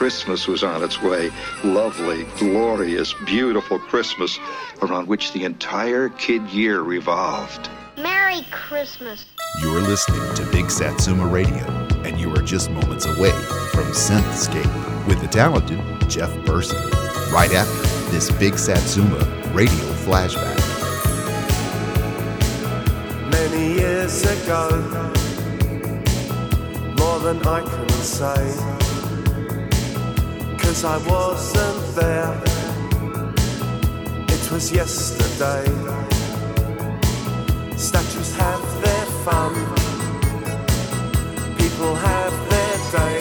Christmas was on its way. Lovely, glorious, beautiful Christmas around which the entire kid year revolved. Merry Christmas. You're listening to Big Satsuma Radio, and you are just moments away from Synthscape with the talented Jeff Burson. Right after this Big Satsuma Radio flashback. Many years ago, more than I can say, cause I wasn't there. It was yesterday. Statues have their fun, people have their day,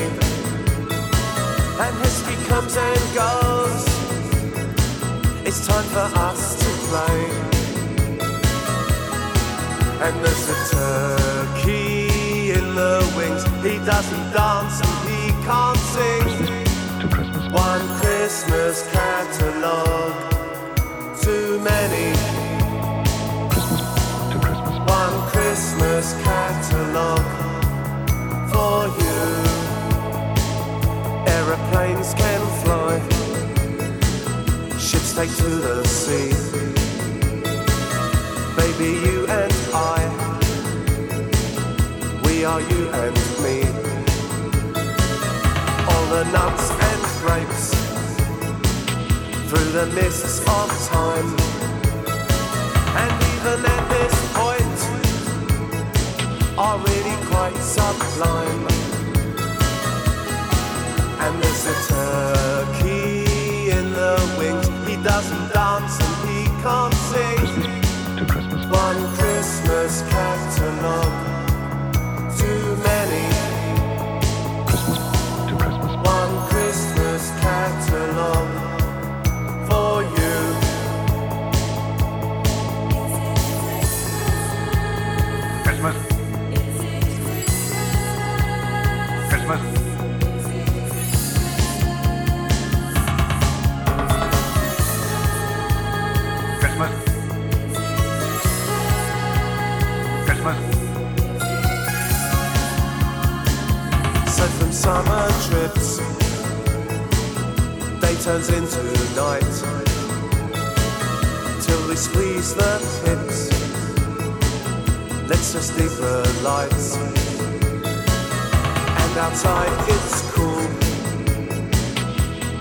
and history comes and goes. It's time for us to play. And there's a turkey in the wings. He doesn't dance and he can't sing. One Christmas catalogue, too many. One Christmas catalogue for you. Aeroplanes can fly, ships take to the sea. Baby, you and I, we are you and me. All the nuts and through the mists of time. And even at this point, are really quite sublime. And there's a turkey turns into night. Till we squeeze the pips. Let's just deeper lights. And outside it's cool.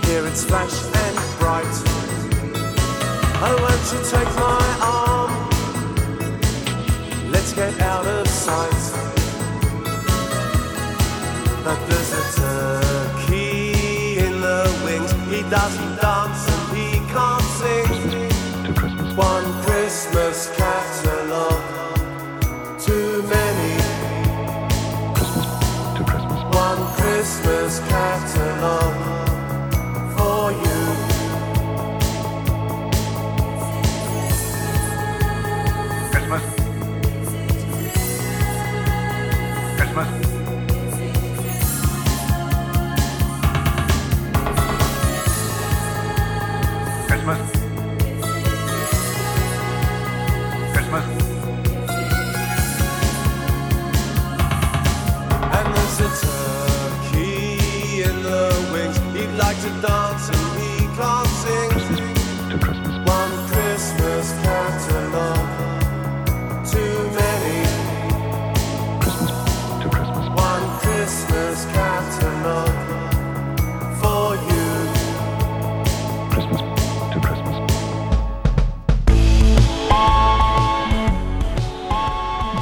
Here it's flash and bright. Oh, won't you take my arm? Let's get out of sight. But there's a turkey doesn't dance and he can't sing. One Christmas catalogue,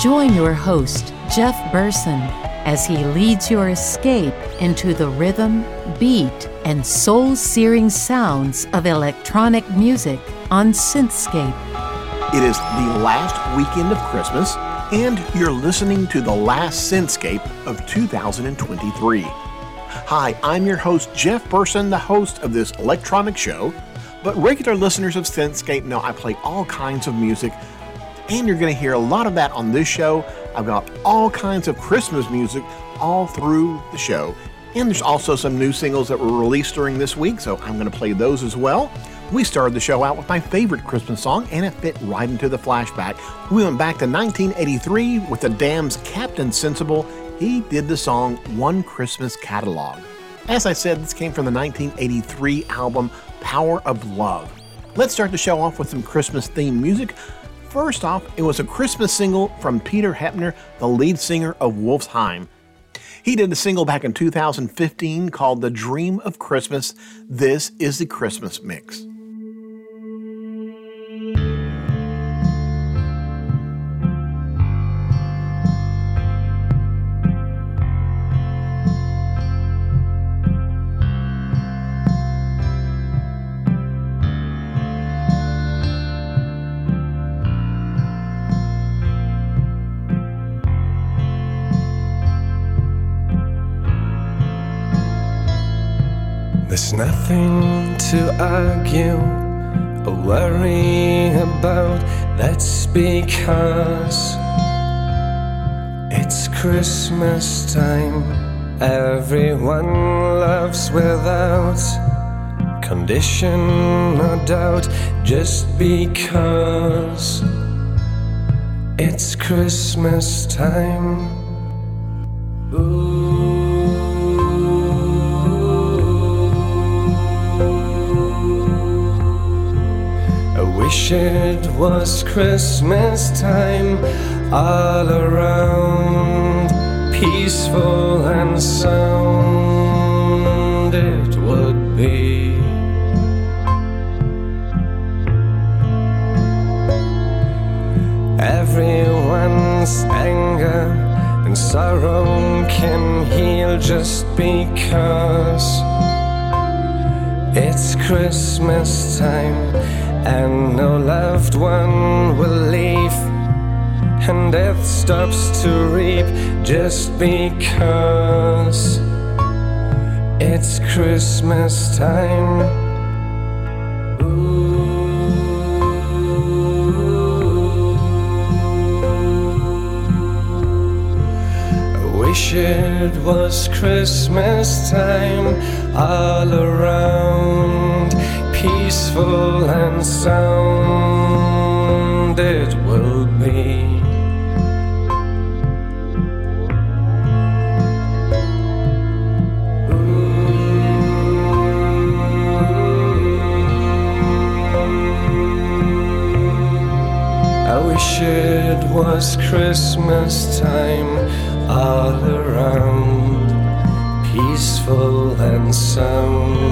Join your host, Jeff Burson, as he leads your escape into the rhythm, beat, and soul searing sounds of electronic music on Synthscape. It is the last weekend of Christmas, and you're listening to the last Synthscape of 2023. Hi, I'm your host, Jeff Burson, the host of this electronic show. But regular listeners of Synthscape know I play all kinds of music, and you're going to hear a lot of that on this show. I've got all kinds of Christmas music all through the show. And there's also some new singles that were released during this week, so I'm going to play those as well. We started the show out with my favorite Christmas song, and it fit right into the flashback. We went back to 1983 with the Damned's Captain Sensible. He did the song One Christmas Catalog. As I said, this came from the 1983 album Power of Love. Let's start the show off with some Christmas themed music. First off, it was a Christmas single from Peter Heppner, the lead singer of Wolfsheim. He did a single back in 2015 called The Dream of Christmas. This is the Christmas mix. Nothing to argue or worry about. That's because it's Christmas time. Everyone loves without condition or doubt. Just because it's Christmas time. I wish it was Christmas time all around, peaceful and sound it would be. Everyone's anger and sorrow can heal just because it's Christmas time and no loved one will leave. And death stops to reap just because it's Christmas time. I wish it was Christmas time all around, peaceful and sound it will be. I wish it was Christmas time all around, peaceful and sound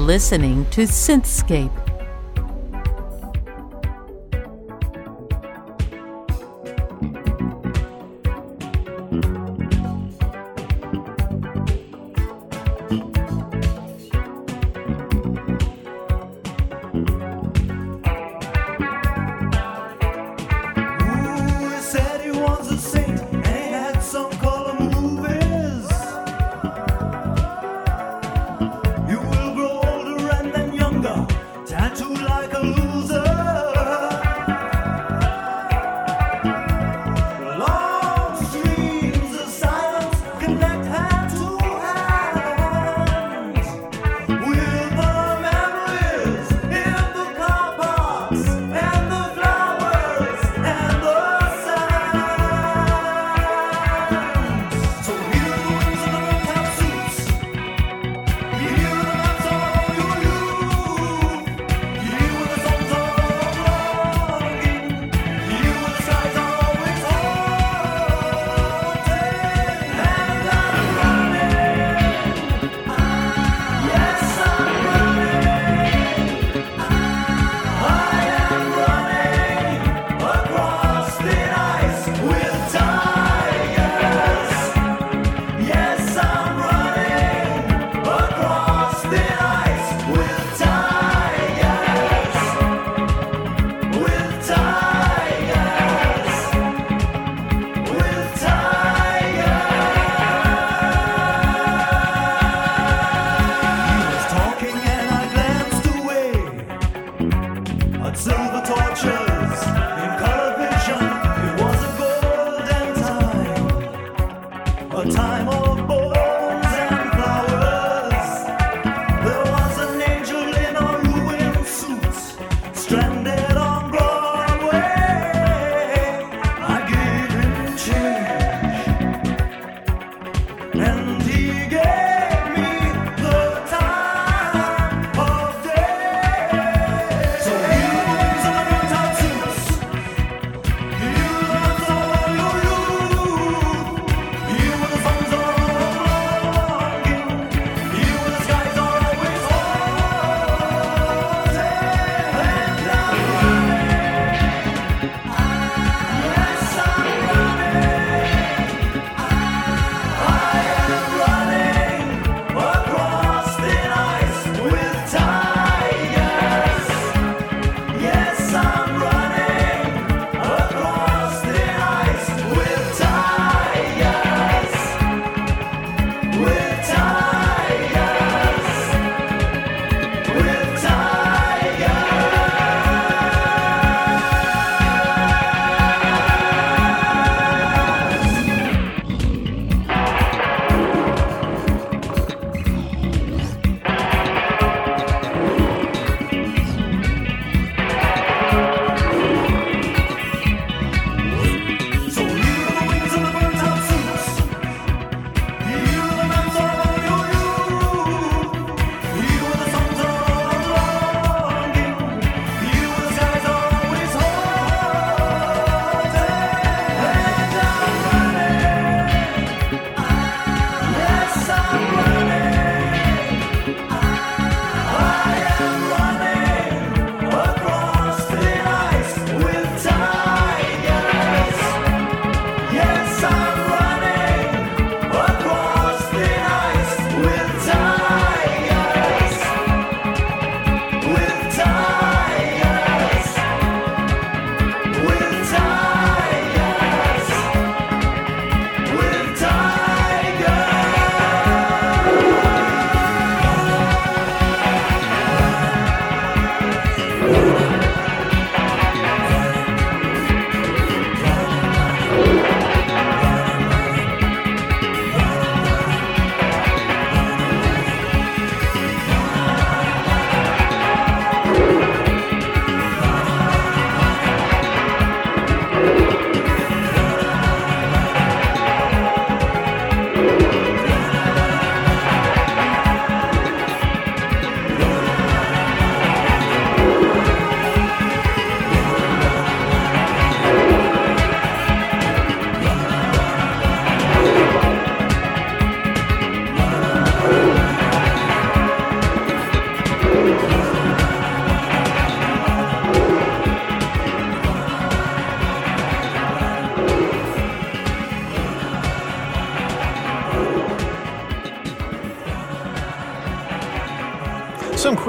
listening to Synthscape.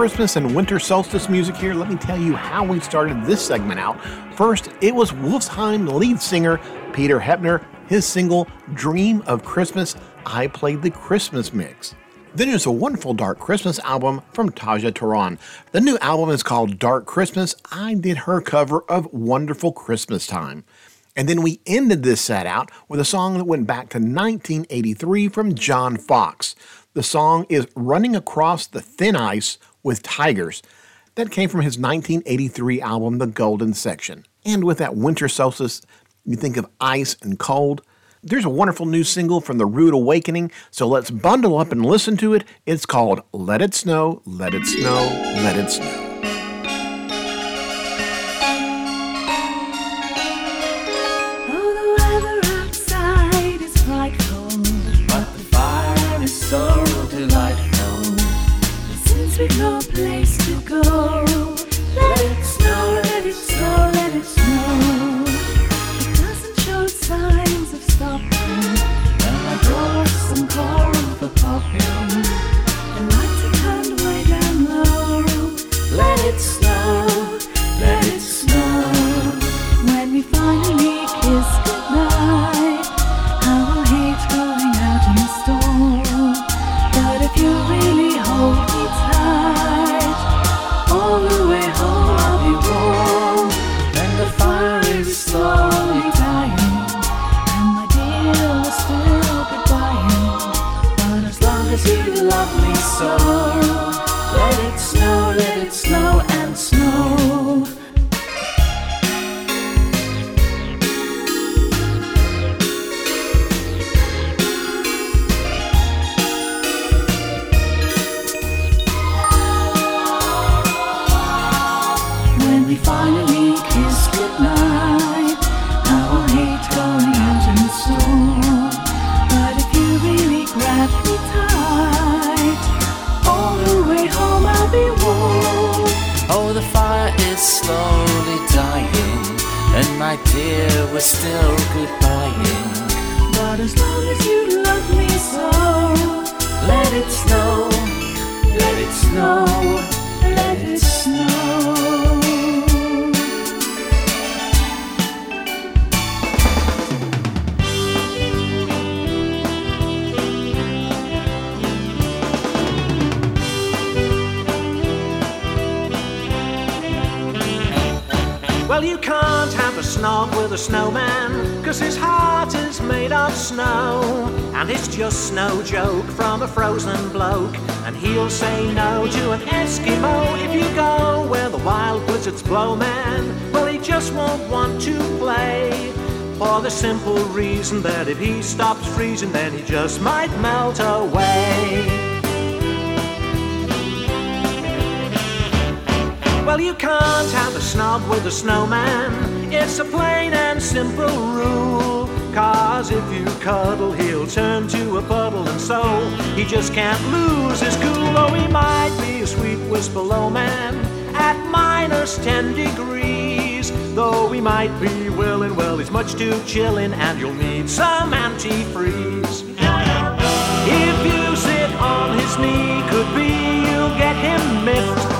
Christmas and winter solstice music here. Let me tell you how we started this segment out. First, it was Wolfsheim lead singer Peter Heppner, his single Dream of Christmas. I played the Christmas mix. Then there's a wonderful Dark Christmas album from Tarja Turunen. The new album is called Dark Christmas. I did her cover of Wonderful Christmas Time. And then we ended this set out with a song that went back to 1983 from John Foxx. The song is Running Across the Thin Ice with Tigers. That came from his 1983 album, The Golden Section. And with that winter solstice, you think of ice and cold. There's a wonderful new single from The Rude Awakening, so let's bundle up and listen to it. It's called Let It Snow, Let It Snow, Let It Snow. Dear, we're still goodbying. But as long as you love me so, Let it snow, let it snow, let it snow. A snob with a snowman, cause his heart is made of snow. And it's just no joke from a frozen bloke. And he'll say no to an Eskimo if you go where the wild blizzards blow, man. Well, he just won't want to play. For the simple reason that if he stops freezing, then he just might melt away. Well, you can't have a snob with a snowman. It's a plain and simple rule. Cause if you cuddle, he'll turn to a puddle, and so he just can't lose his cool. Though he might be a sweet whisper low man at minus 10 degrees. Though he might be willing, well, he's much too chillin', and you'll need some antifreeze. If you sit on his knee, could be you'll get him miffed.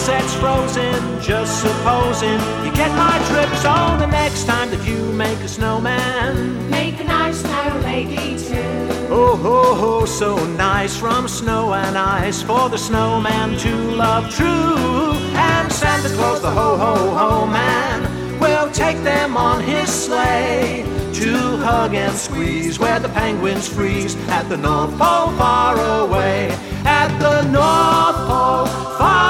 You'll get your assets frozen, just supposing you get my drift. So the next time that you make a snowman, Make a nice snow lady too. oh ho ho, so nice from snow and ice for the snowman to love true. And Santa Claus, the ho ho ho man, will take them on his sleigh to hug and squeeze where the penguins freeze at the North Pole far away. At the North Pole far away.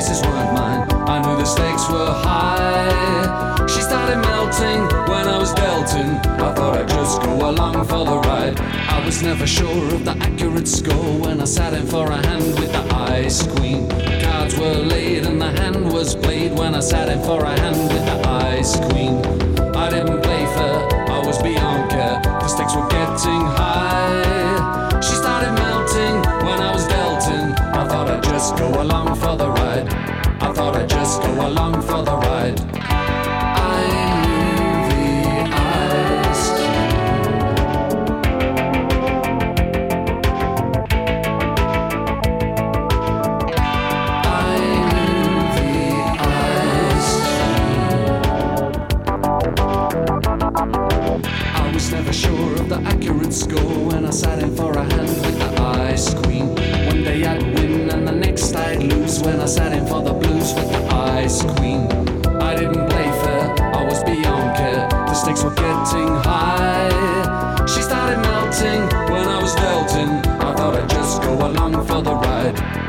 time, weren't mine. I knew the stakes were high. She started melting when I was dealt in. I thought I'd just go along for the ride. I was never sure of the accurate score when I sat in for a hand with the ice queen. Cards were laid and the hand was played when I sat in for a hand with the ice queen. I didn't play fair, I was beyond care. The stakes were getting high. Just go along for the ride. I thought I'd just go along for the ride. I knew the ice I knew the ice I was never sure of the accurate score when I sat in for a hand with the ice queen. When I sat in for the blues with the ice queen. I didn't play fair, I was beyond care. The stakes were getting high. She started melting when I was melting. I thought I'd just go along for the ride.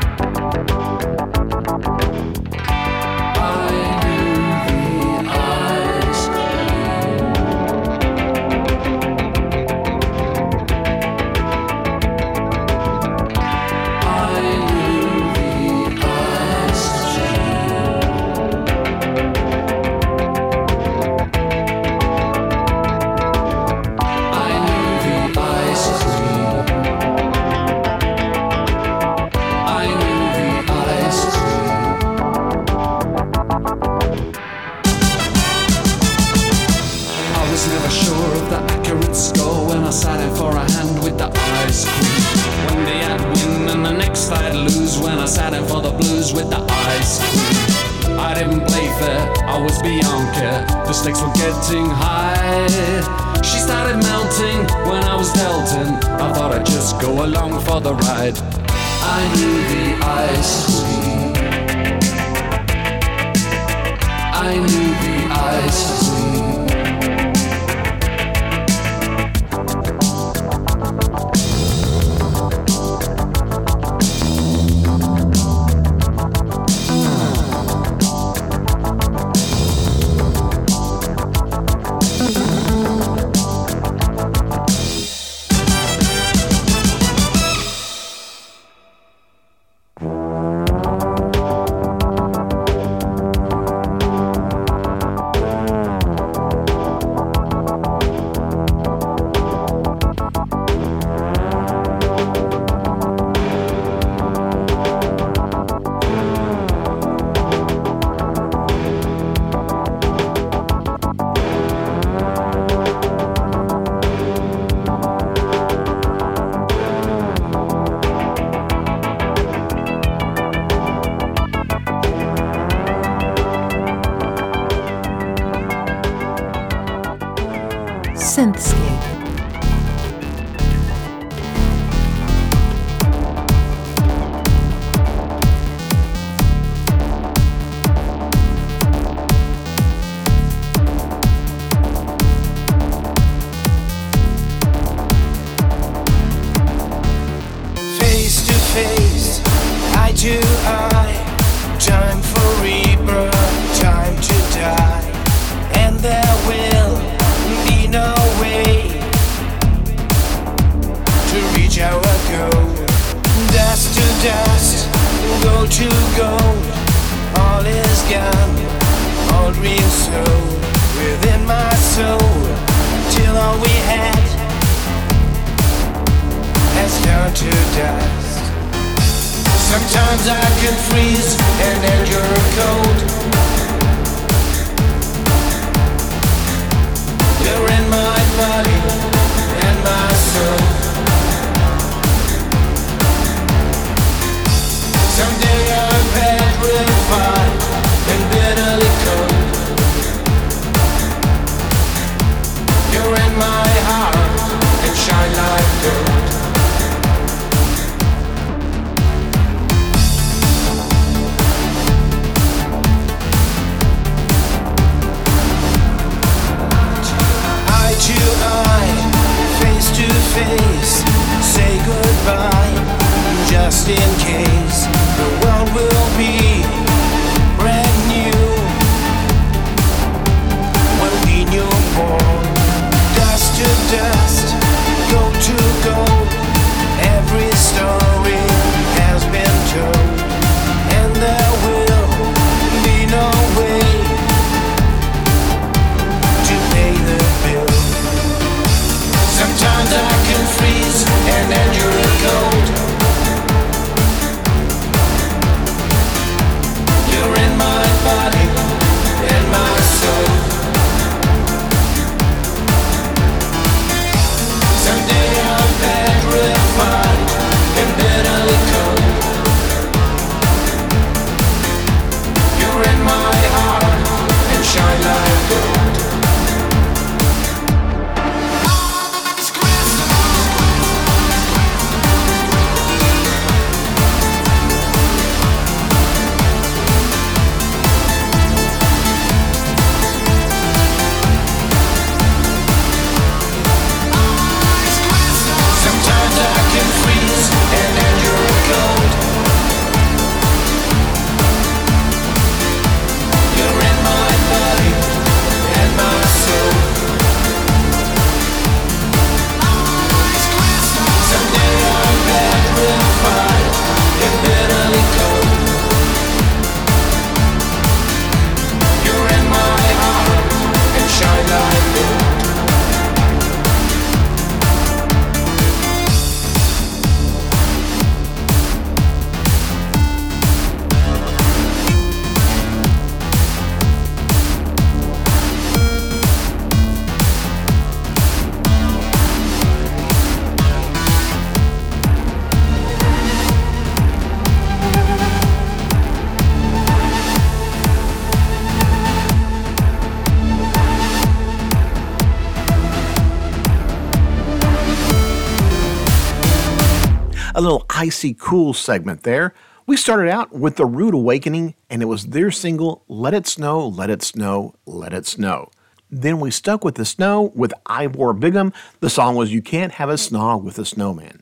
Cool segment there We started out with The Rude Awakening, and it was their single, Let It Snow, Let It Snow, Let It Snow. Then we stuck with the snow with Ivor Biggun. The song was You Can't Have a Snog with a Snowman.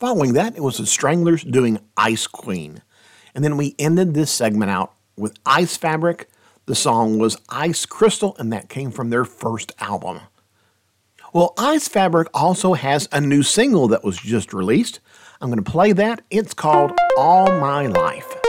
Following that, it was the Stranglers doing Ice Queen. And then we ended this segment out with Eisfabrik. The song was Ice Crystal, and that came from their first album. Well, Eisfabrik also has a new single that was just released. I'm going to play that. It's called All My Life.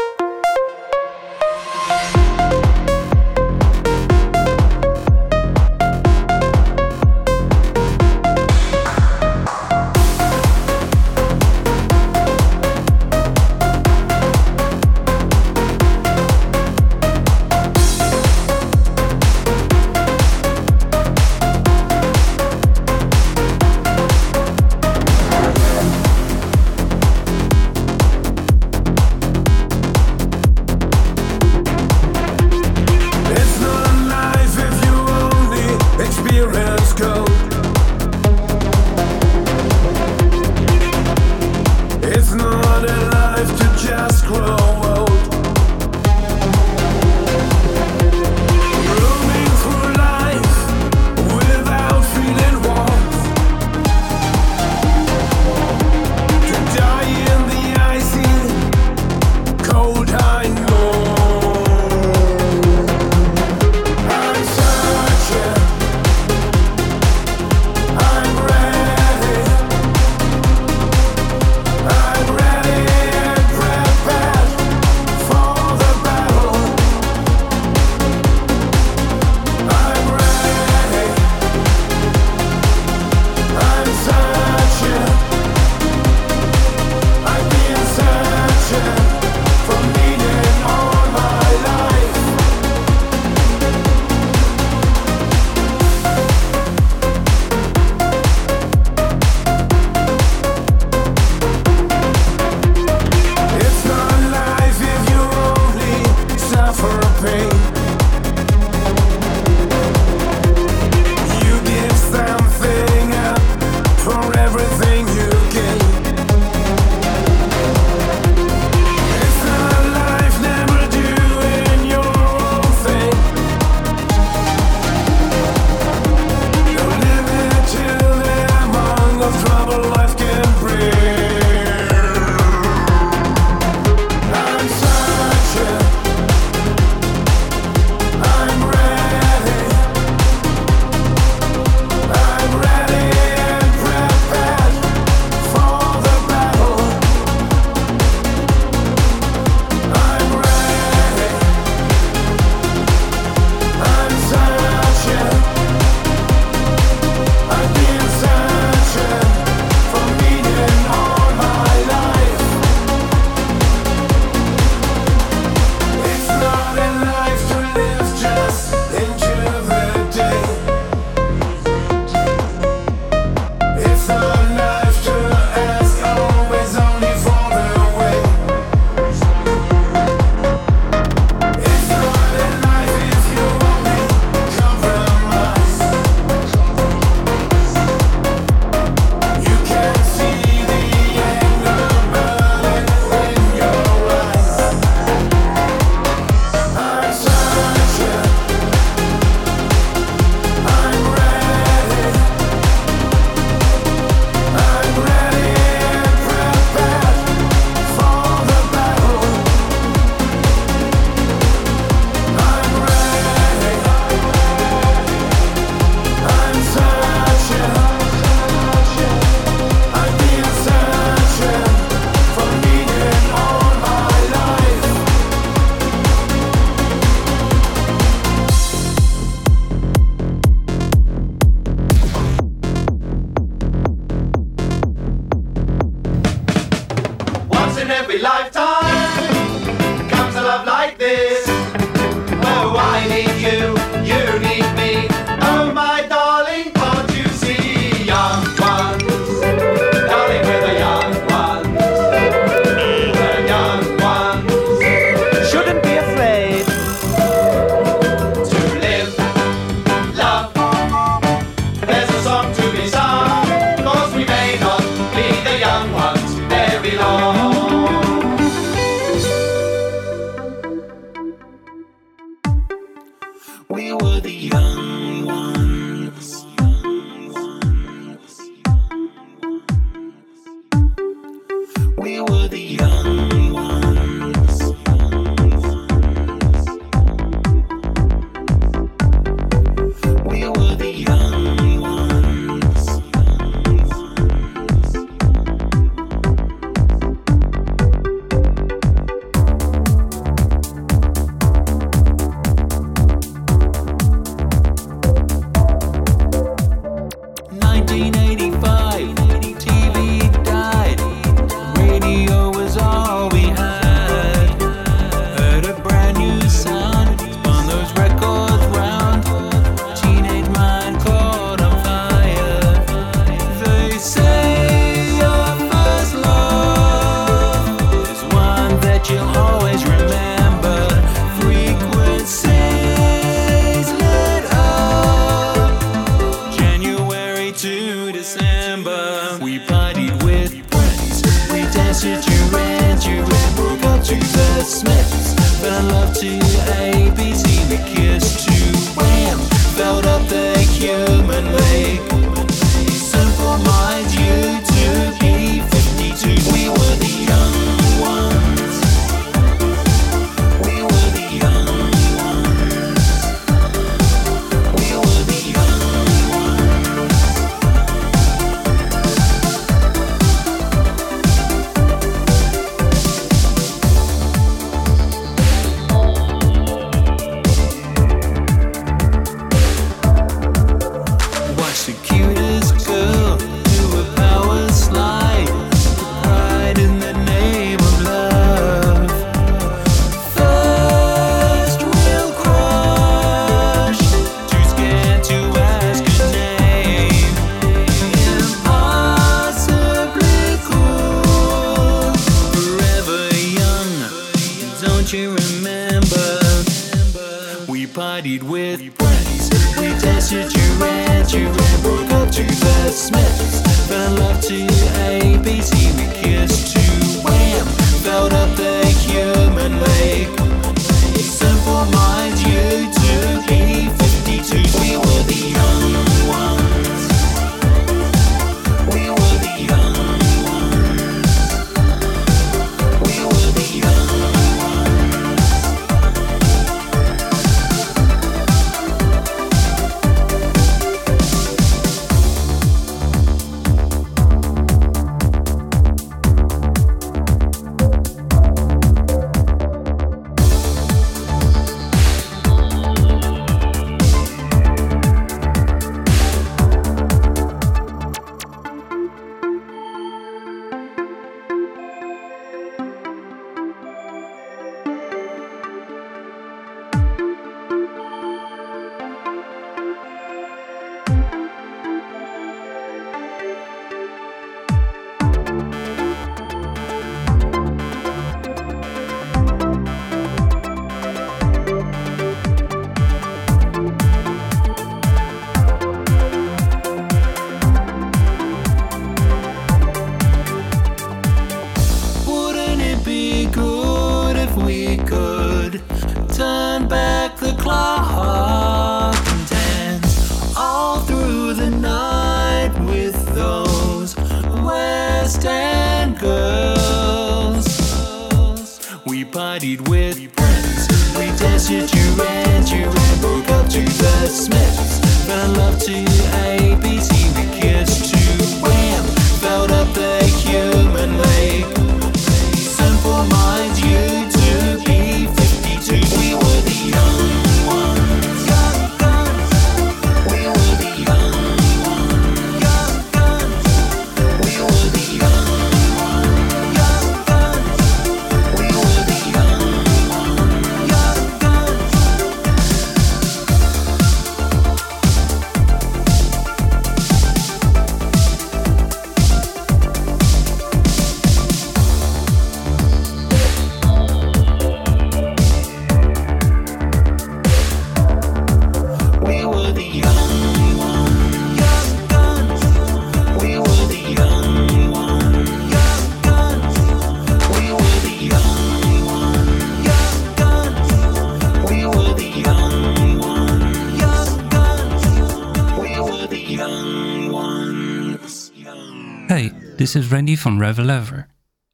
this is Randy from ReveLever,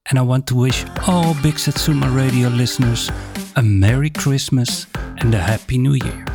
and I want to wish all Big Satsuma Radio listeners a Merry Christmas and a Happy New Year.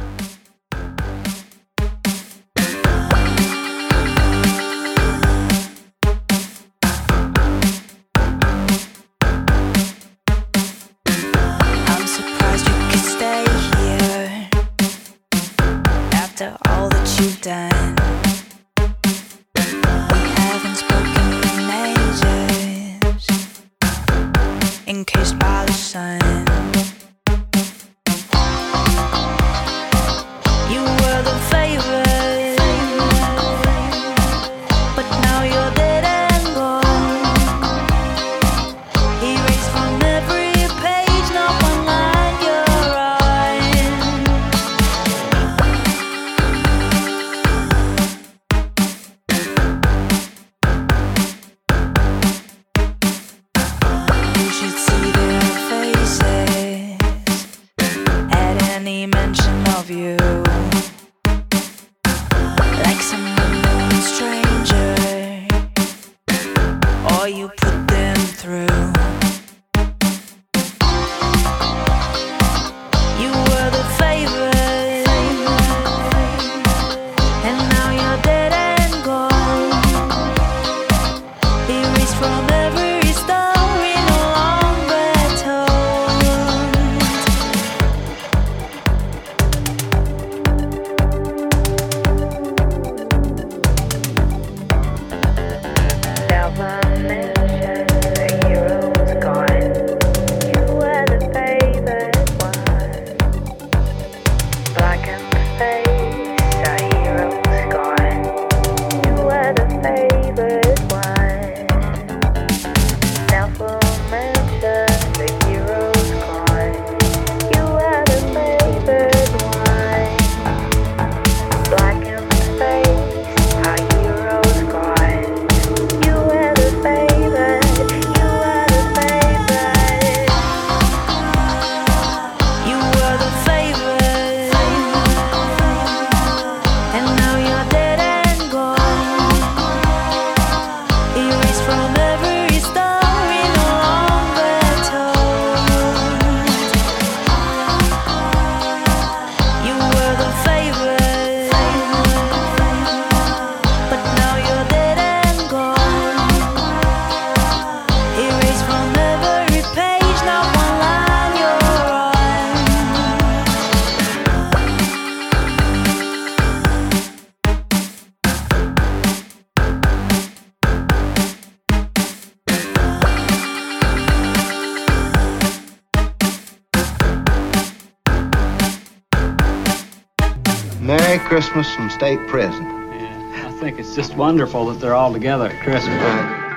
Christmas from state prison. Yeah, I think it's just wonderful that they're all together at Christmas.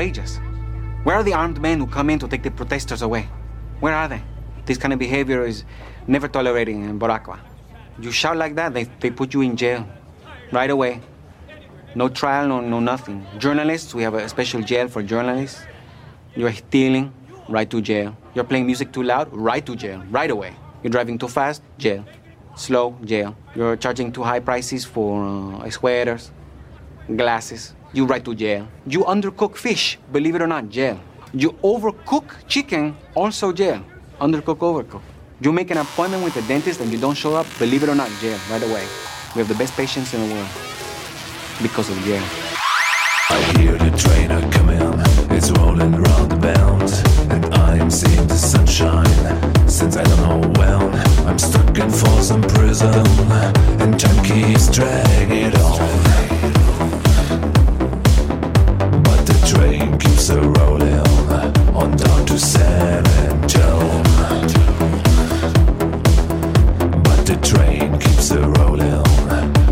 Outrageous. Where are the armed men who come in to take the protesters away? Where are they? This kind of behavior is never tolerated in Boraqua. You shout like that, they, they put you in jail right away. No trial, no, no nothing. Journalists, we have a special jail for journalists. You're stealing, right to jail. You're playing music too loud, right to jail, right away. You're driving too fast, jail. Slow, jail. You're charging too high prices for uh, sweaters, glasses, you right to jail. You undercook fish, believe it or not, jail. You overcook chicken, also jail. Undercook, overcook. You make an appointment with a dentist and you don't show up, believe it or not, jail, right away. We have the best patients in the world because of jail. I hear the train coming, it's rolling round the bend, and I am seeing the sunshine since I don't know when. I'm stuck in Folsom Prison, and time keeps dragging on. A rolling on down to San. But the train keeps a rolling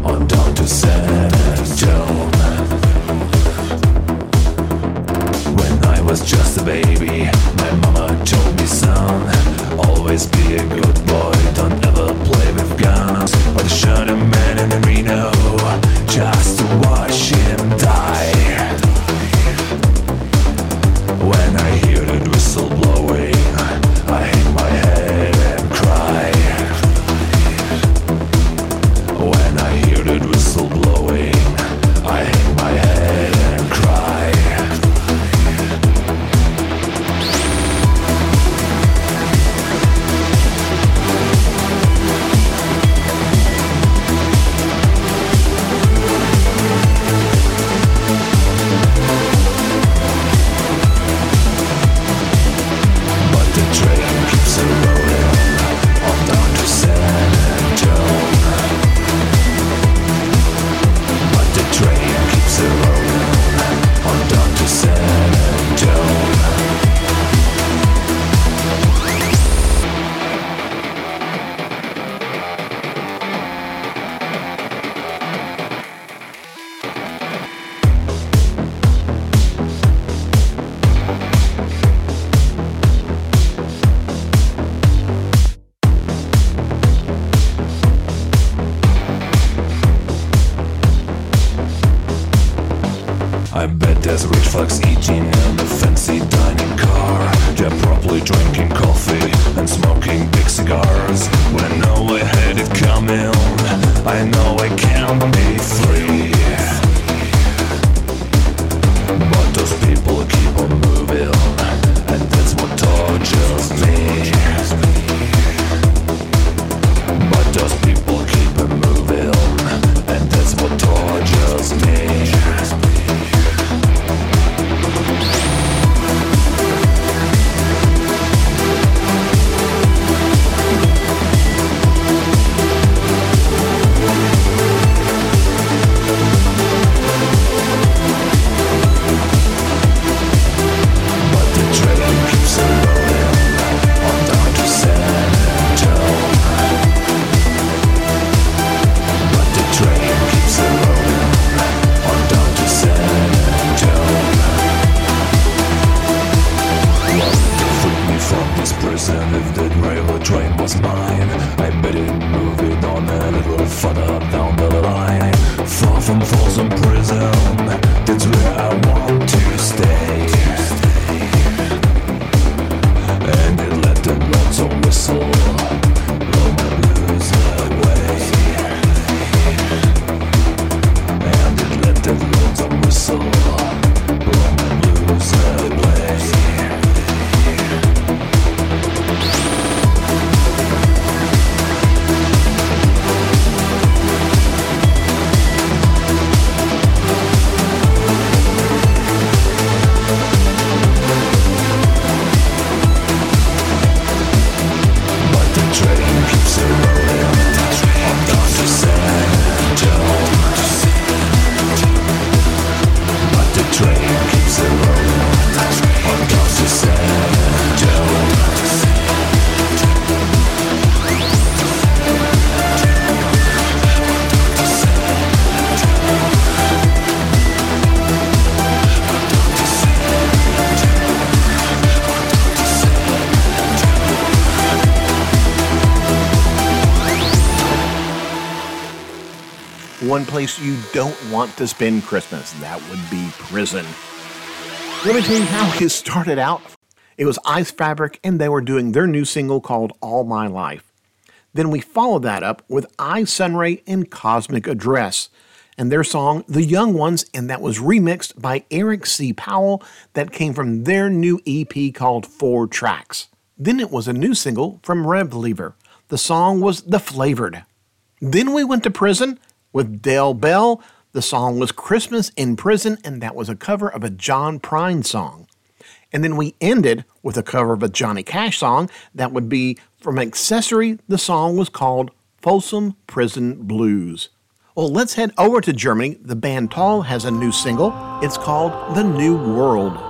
on down to San. When I was just a baby, my mama told me, son, always be a good train was mine? I bet it on a little further down the line. Place you don't want to spend Christmas. That would be prison. Let me tell you how it started out. It was Eisfabrik, and they were doing their new single called All My Life. Then we followed that up with isunray and Cosmic Address and their song The Young Ones, and that was remixed by Eric C. Powell that came from their new EP called Four Tracks. Then it was a new single from ReveLever. The song was The Flavored. Then we went to prison with Dale Bell. The song was Christmas in Prison, and that was a cover of a John Prine song. And then we ended with a cover of a Johnny Cash song that would be from Accessory. The song was called Folsom Prison Blues. Well, let's head over to Germany. The band TOAL has a new single. It's called The New World.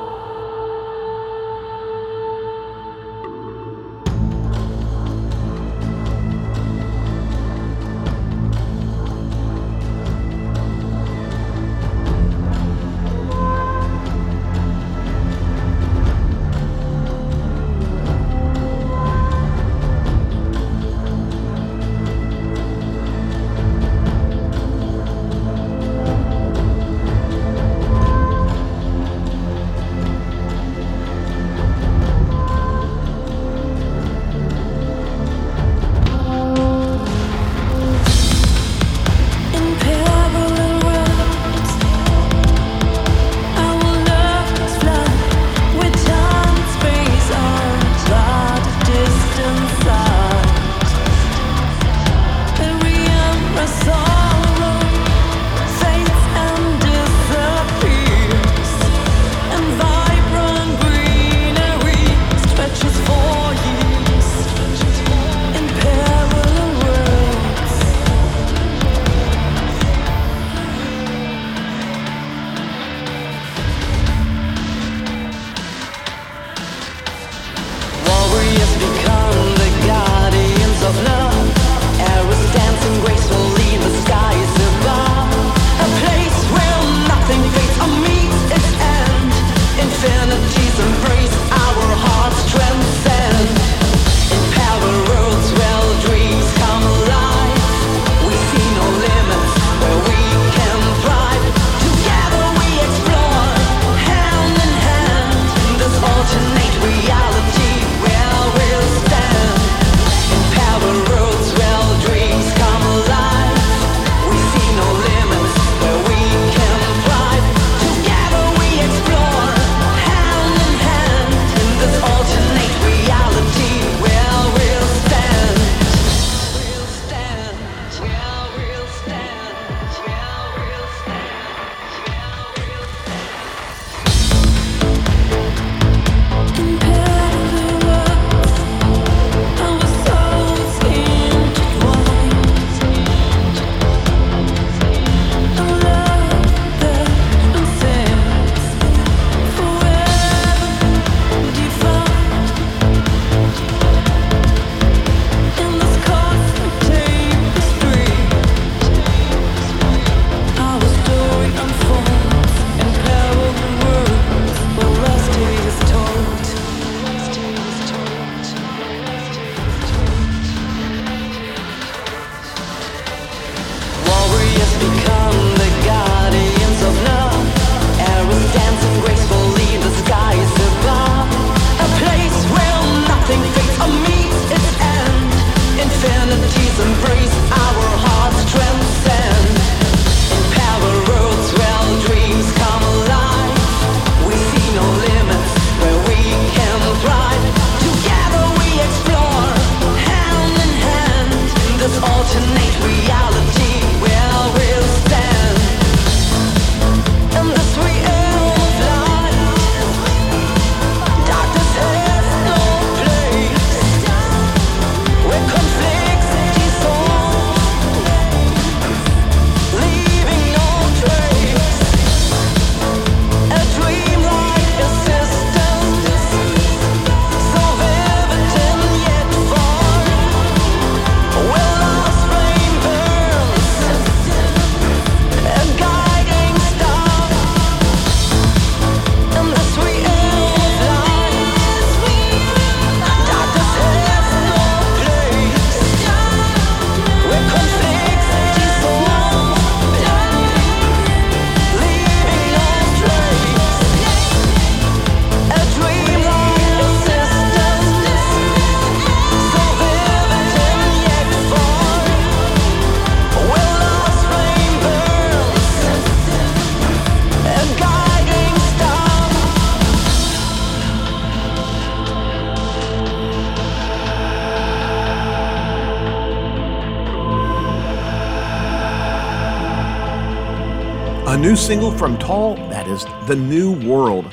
Single from TOAL, that is The New World.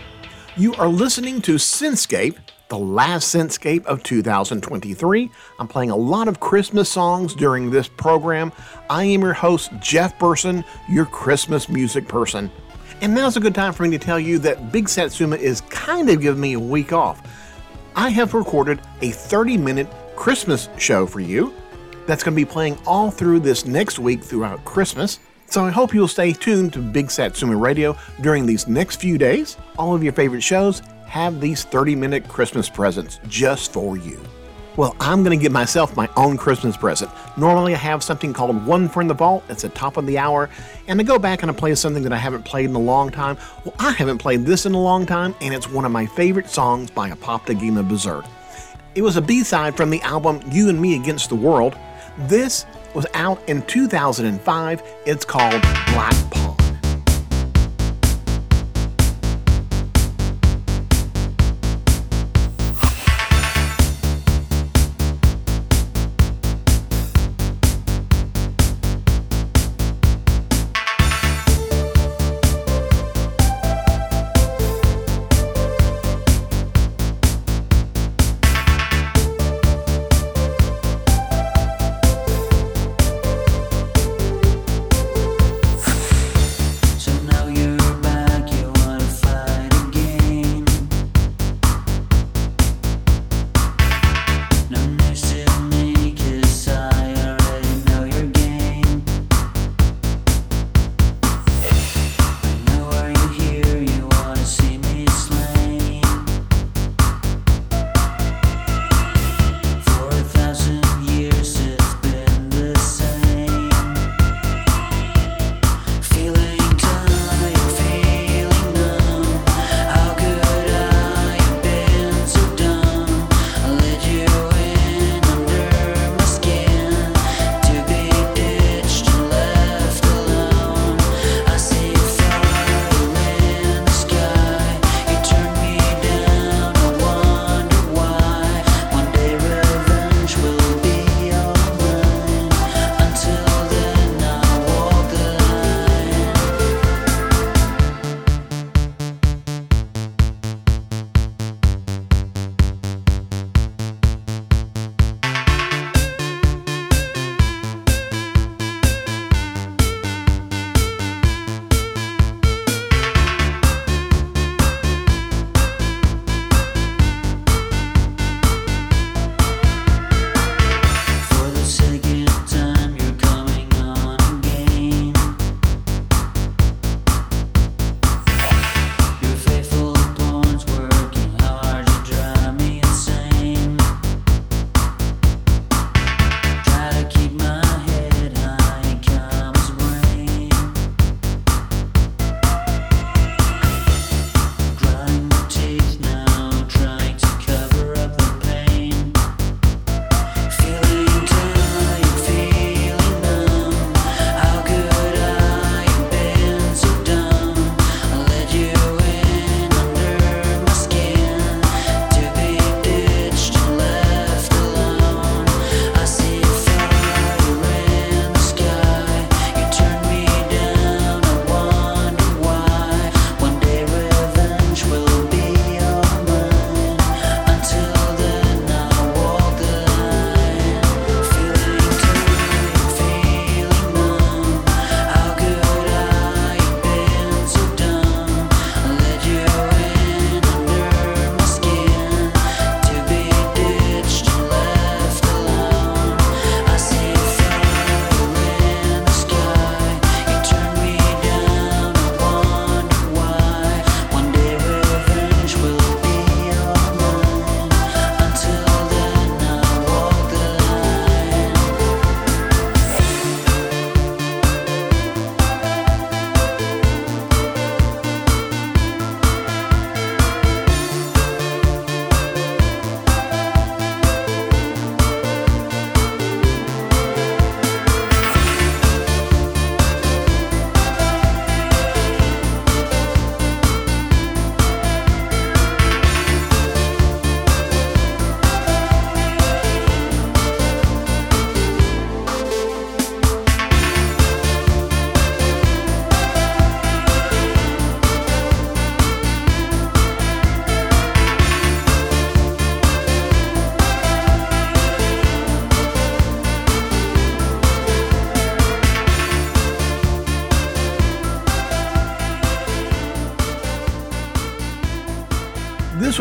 You are listening to Synthscape, the last Synthscape of 2023. I'm playing a lot of Christmas songs during this program. I am your host, Jeff Burson, your Christmas music person. And now's a good time for me to tell you that Big Satsuma is kind of giving me a week off. I have recorded a 30 minute Christmas show for you that's going to be playing all through this next week throughout Christmas. So I hope you'll stay tuned to Big Satsuma Radio during these next few days. All of your favorite shows have these 30 minute Christmas presents just for you. Well, I'm going to give myself my own Christmas present. Normally, I have something called One from the Vault. It's the top of the hour. And I go back and I play something that I haven't played in a long time. Well, I haven't played this in a long time, and it's one of my favorite songs by Apoptygma Berzerk. It was a B side from the album You and Me Against the World. This was out in 2005. It's called Black Pawn.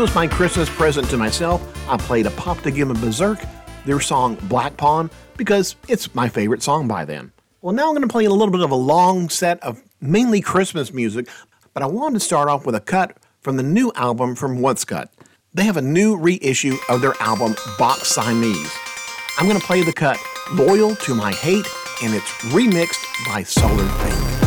Was my Christmas present to myself. I played Apoptygma Berzerk, their song Black Pawn, because it's my favorite song by them. Well, now I'm going to play a little bit of a long set of mainly Christmas music, but I wanted to start off with a cut from the new album from Wumpscut. They have a new reissue of their album Box Siamese. I'm going to play the cut Loyal to My Hate, and it's remixed by Solar Fake.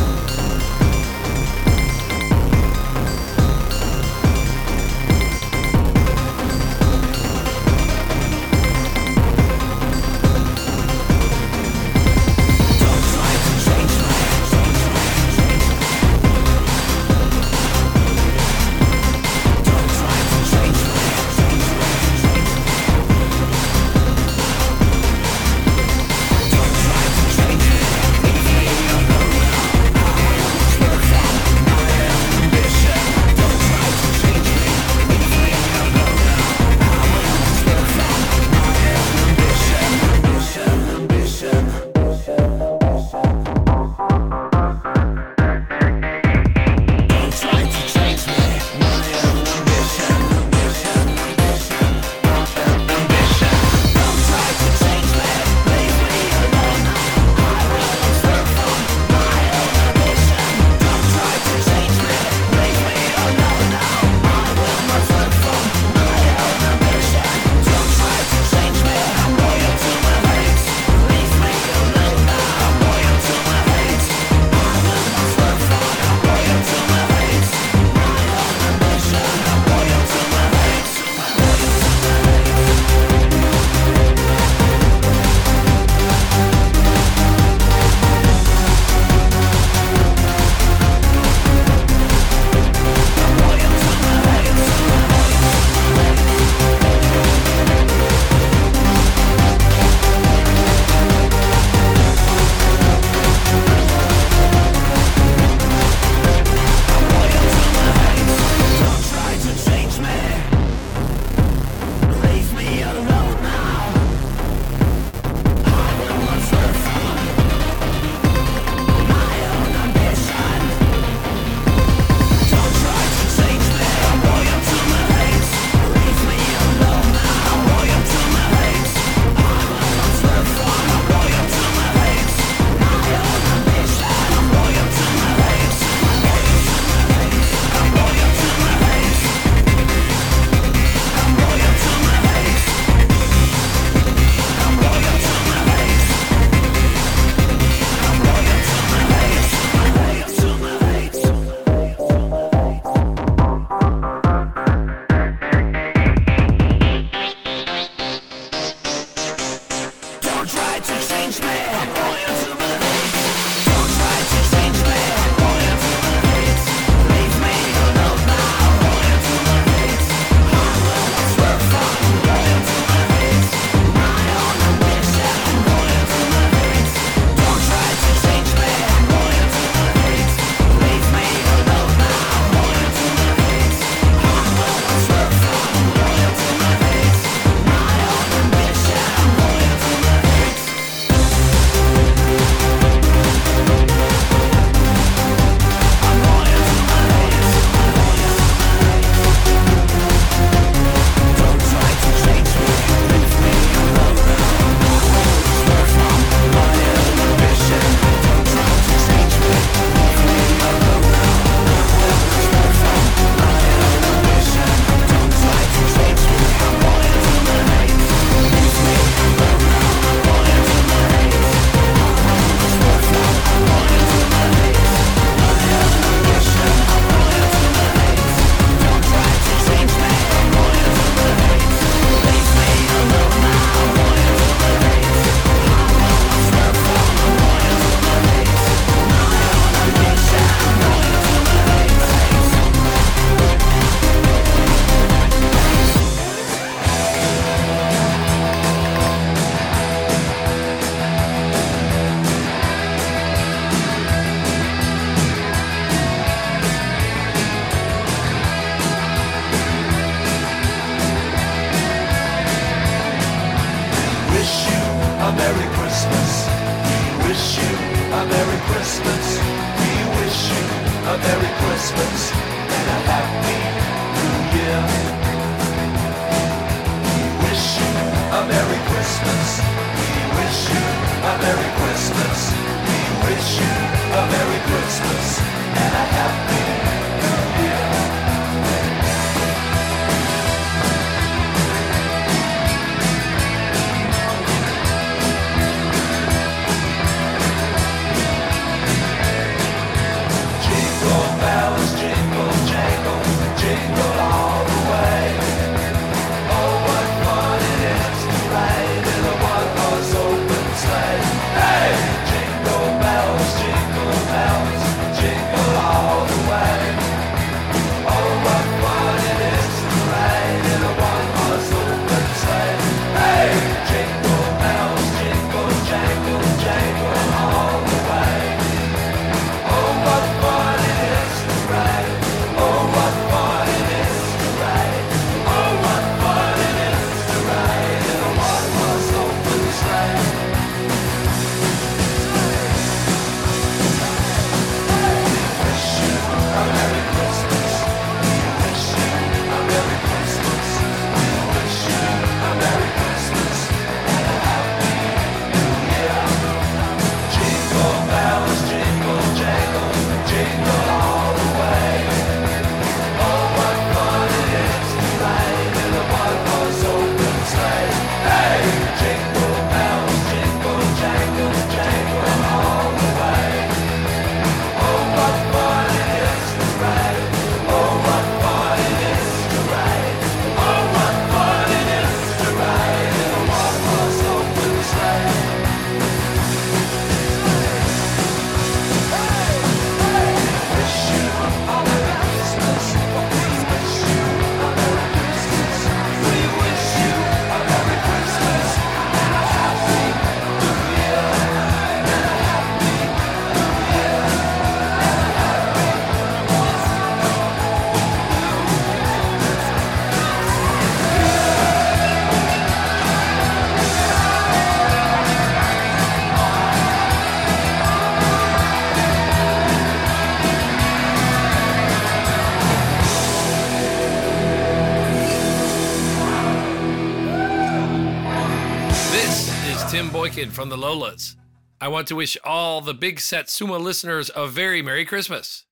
from the Lolas. I want to wish all the Big Set Suma listeners a very Merry Christmas.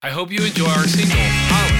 I hope you enjoy our single, Holly.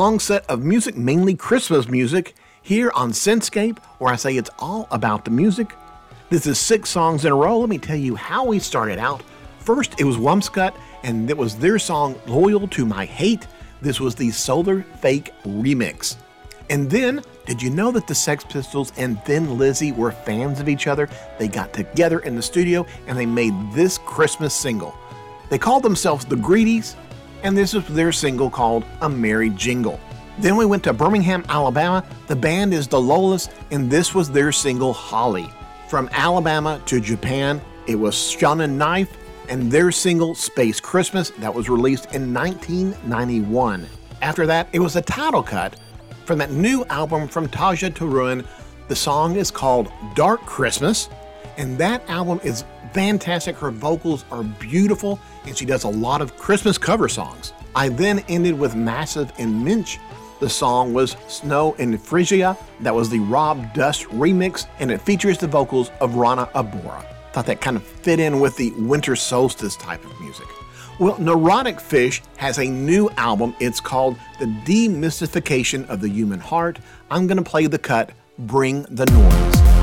Long set of music, mainly Christmas music, here on Synthscape, where I say it's all about the music. This is six songs in a row. Let me tell you how we started out. First, it was Wumpscut, and it was their song Loyal to My Hate. This was the Solar Fake remix. And then, did you know that the Sex Pistols and Thin Lizzy were fans of each other? They got together in the studio and they made this Christmas single. They called themselves the Greedies, and this is their single called A Merry Jingle. Then we went to Birmingham, Alabama. The band is the Lolas, and this was their single Holly. From Alabama to Japan, it was Shonen Knife and their single Space Christmas that was released in 1991. After that, it was a title cut from that new album from Tarja Turunen. The song is called Dark Christmas, and that album is fantastic. Her vocals are beautiful, and she does a lot of Christmas cover songs. I then ended with Massiv in Mensch. The song was Snow in Phrygia. That was the Rob Dust remix, and it features the vocals of Rana Abora. Thought that kind of fit in with the winter solstice type of music. Well, Neurotic Fish has a new album. It's called The Demystification of the Human Heart. I'm going to play the cut Bring the Noise.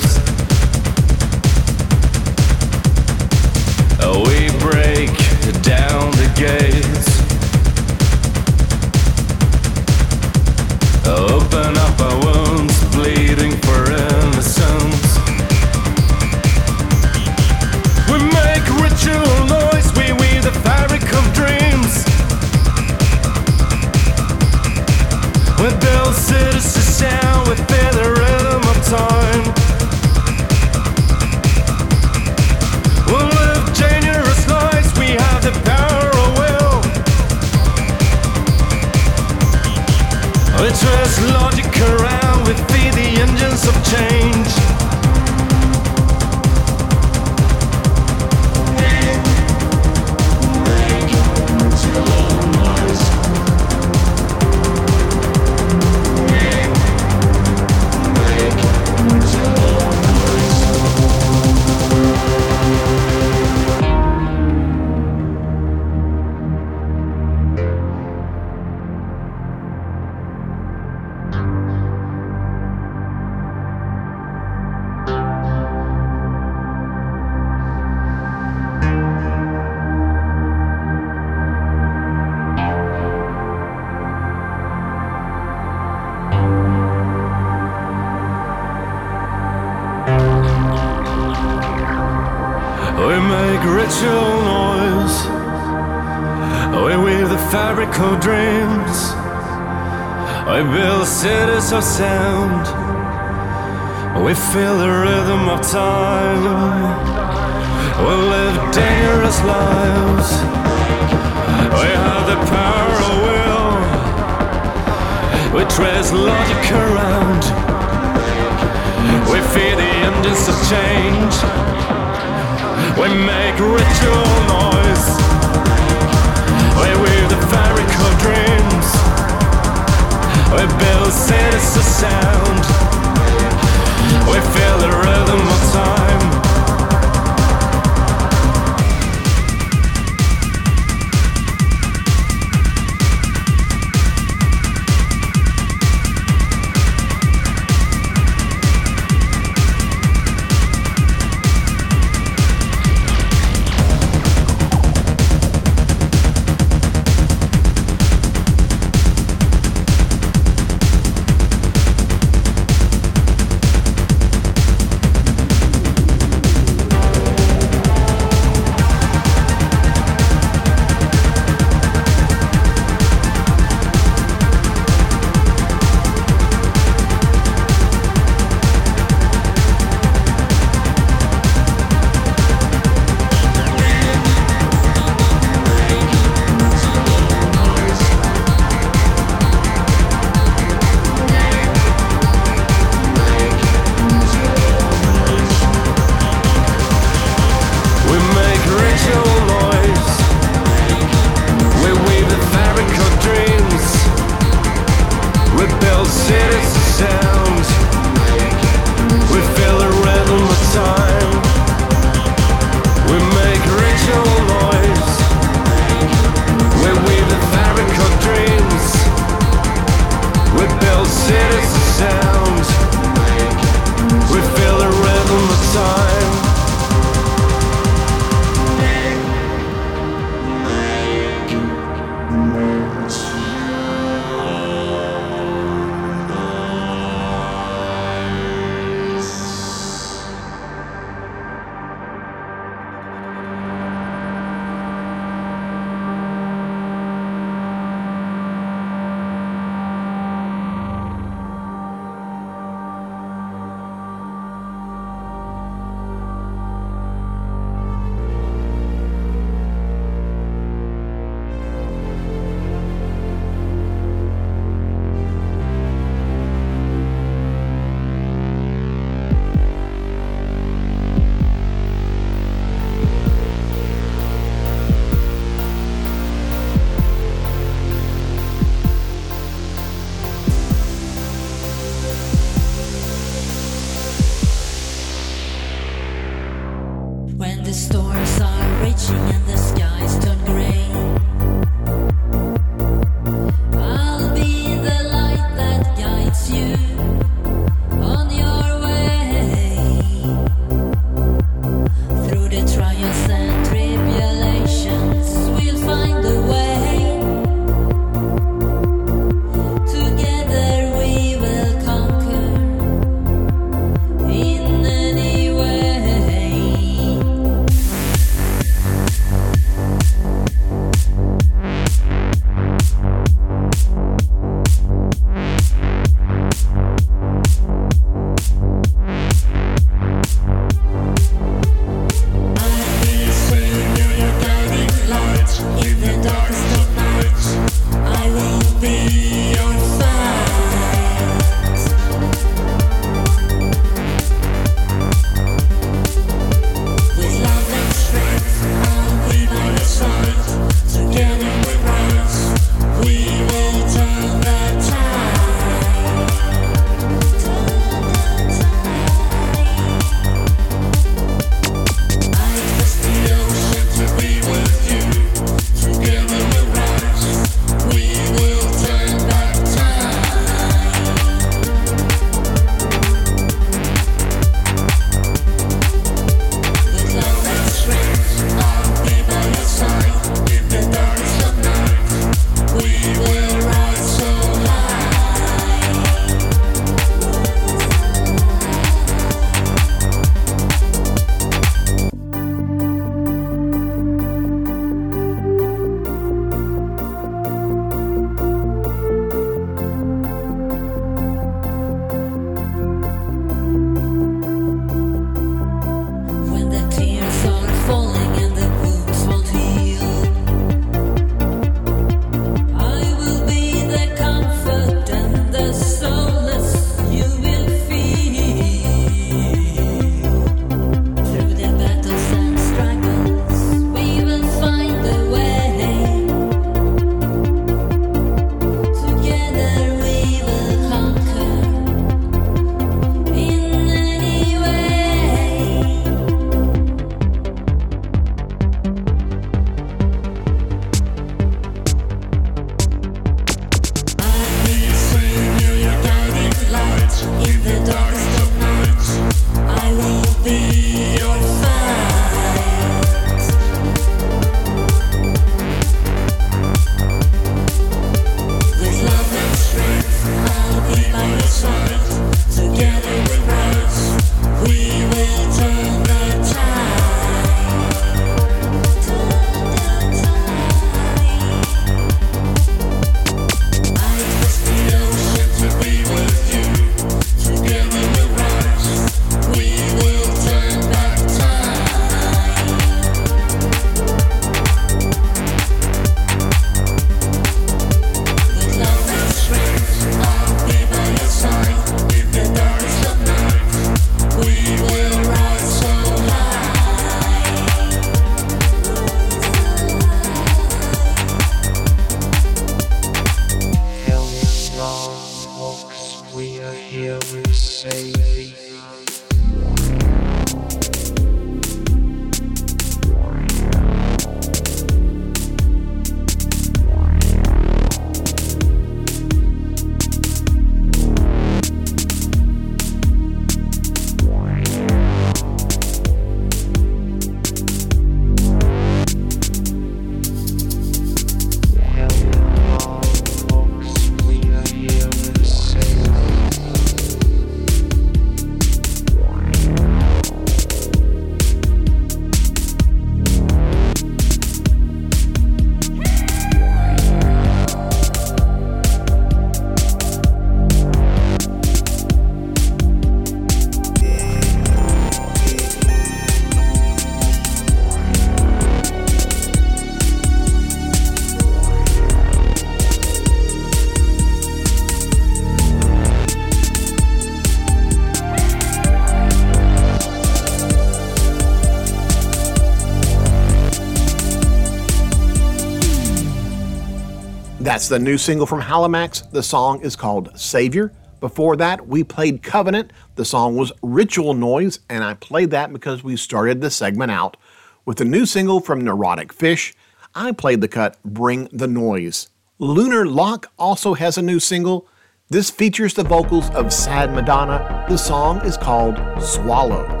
The new single from Hellamax. The song is called Savior. Before that, we played Covenant. The song was Ritual Noise, and I played that because we started the segment out With the new single from Neurotic Fish, I played the cut Bring the Noise. Lunar Lock also has a new single. This features the vocals of Sad Madonna. The song is called Swallow.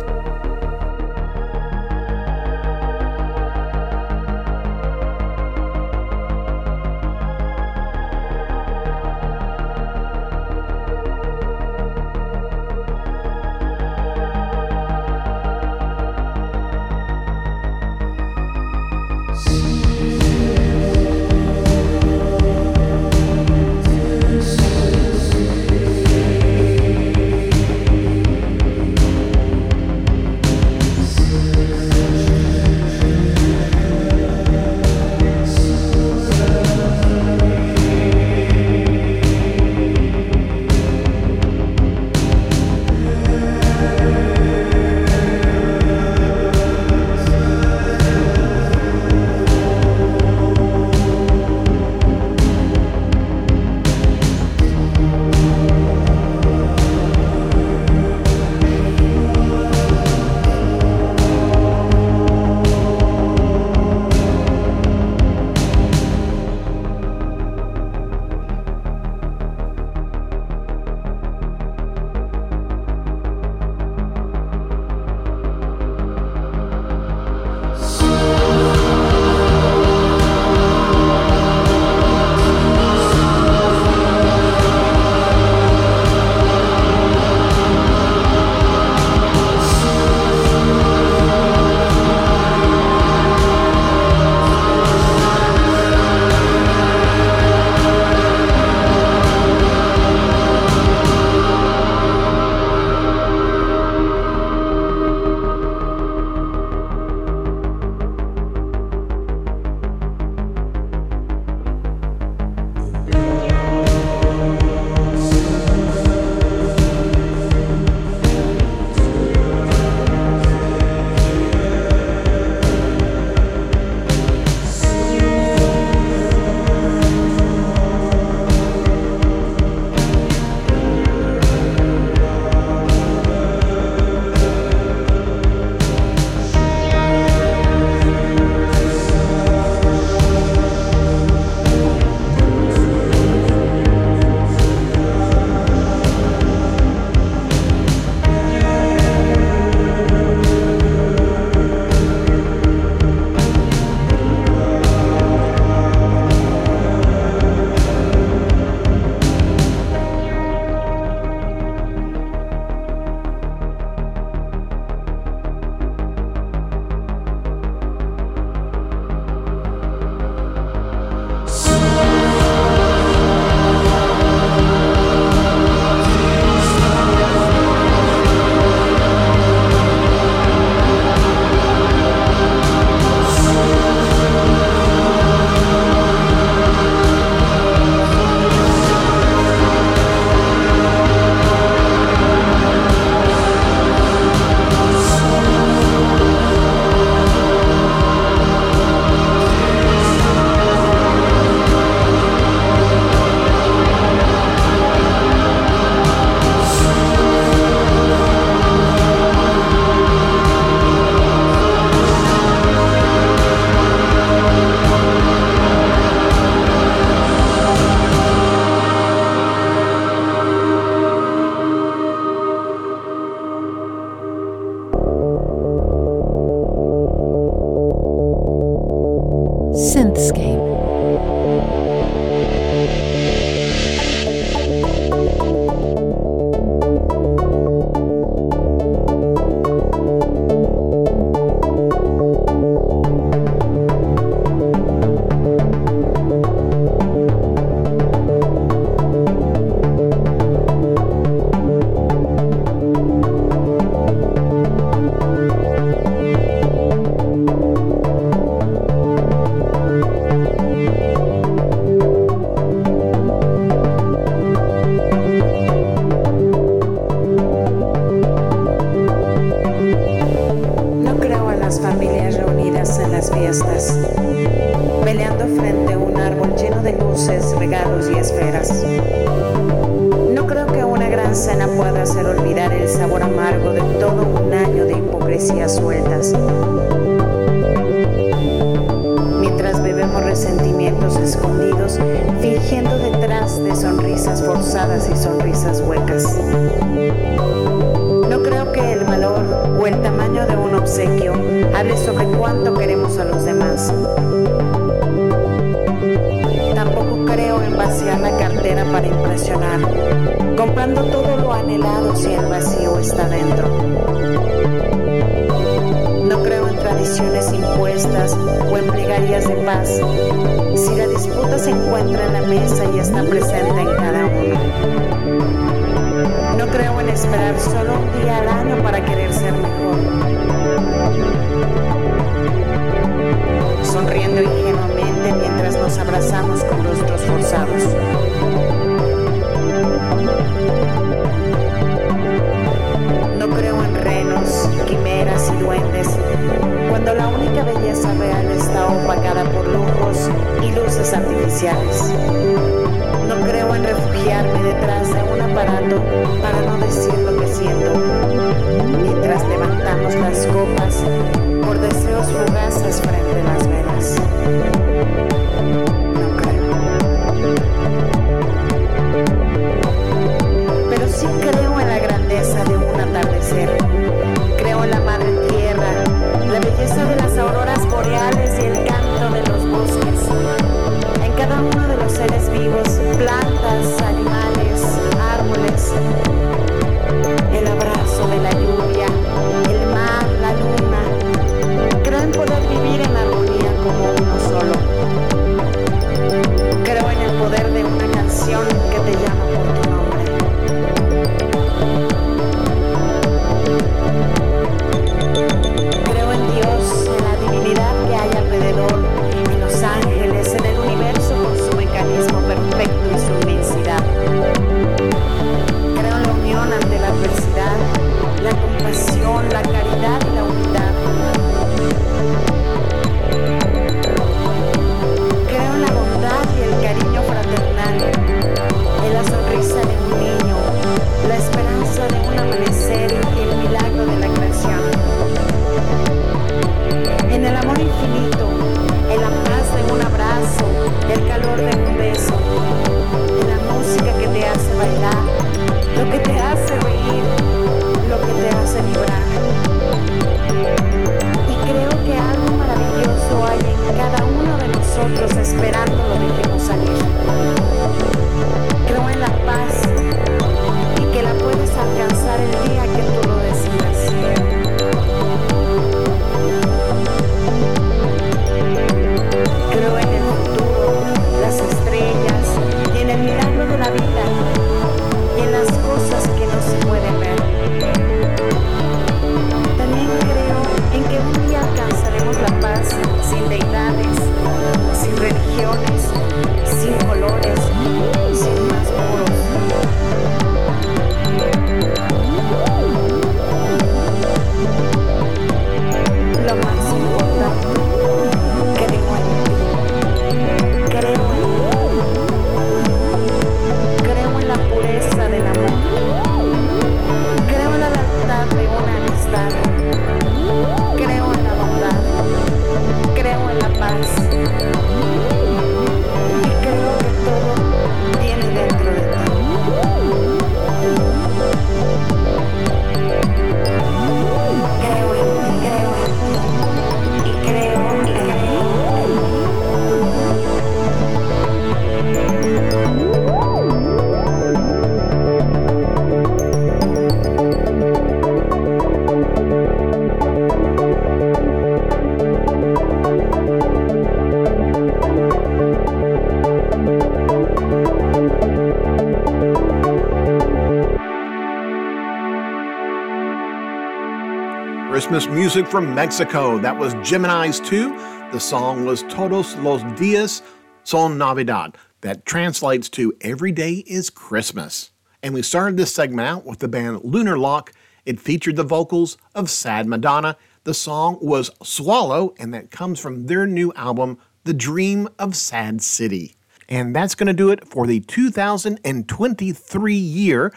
Christmas music from Mexico. That was Geminis 2. The song was Todos los Dias Son Navidad. That translates to Every Day is Christmas. And we started this segment out with the band Lunar Lock. It featured the vocals of Sad Madonna. The song was Swallow, and that comes from their new album, The Dream of Sad City. And that's going to do it for the 2023 year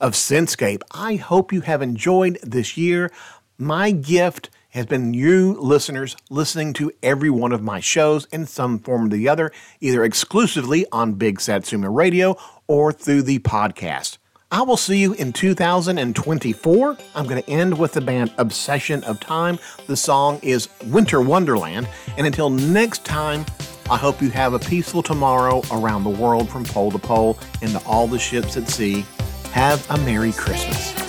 of SYNTHscape. I hope you have enjoyed this year. My gift has been you listeners listening to every one of my shows in some form or the other, either exclusively on Big Satsuma Radio or through the podcast. I will see you in 2024. I'm going to end with the band Obsession of Time. The song is Winter Wonderland. And until next time, I hope you have a peaceful tomorrow around the world from pole to pole and to all the ships at sea. Have a Merry Christmas.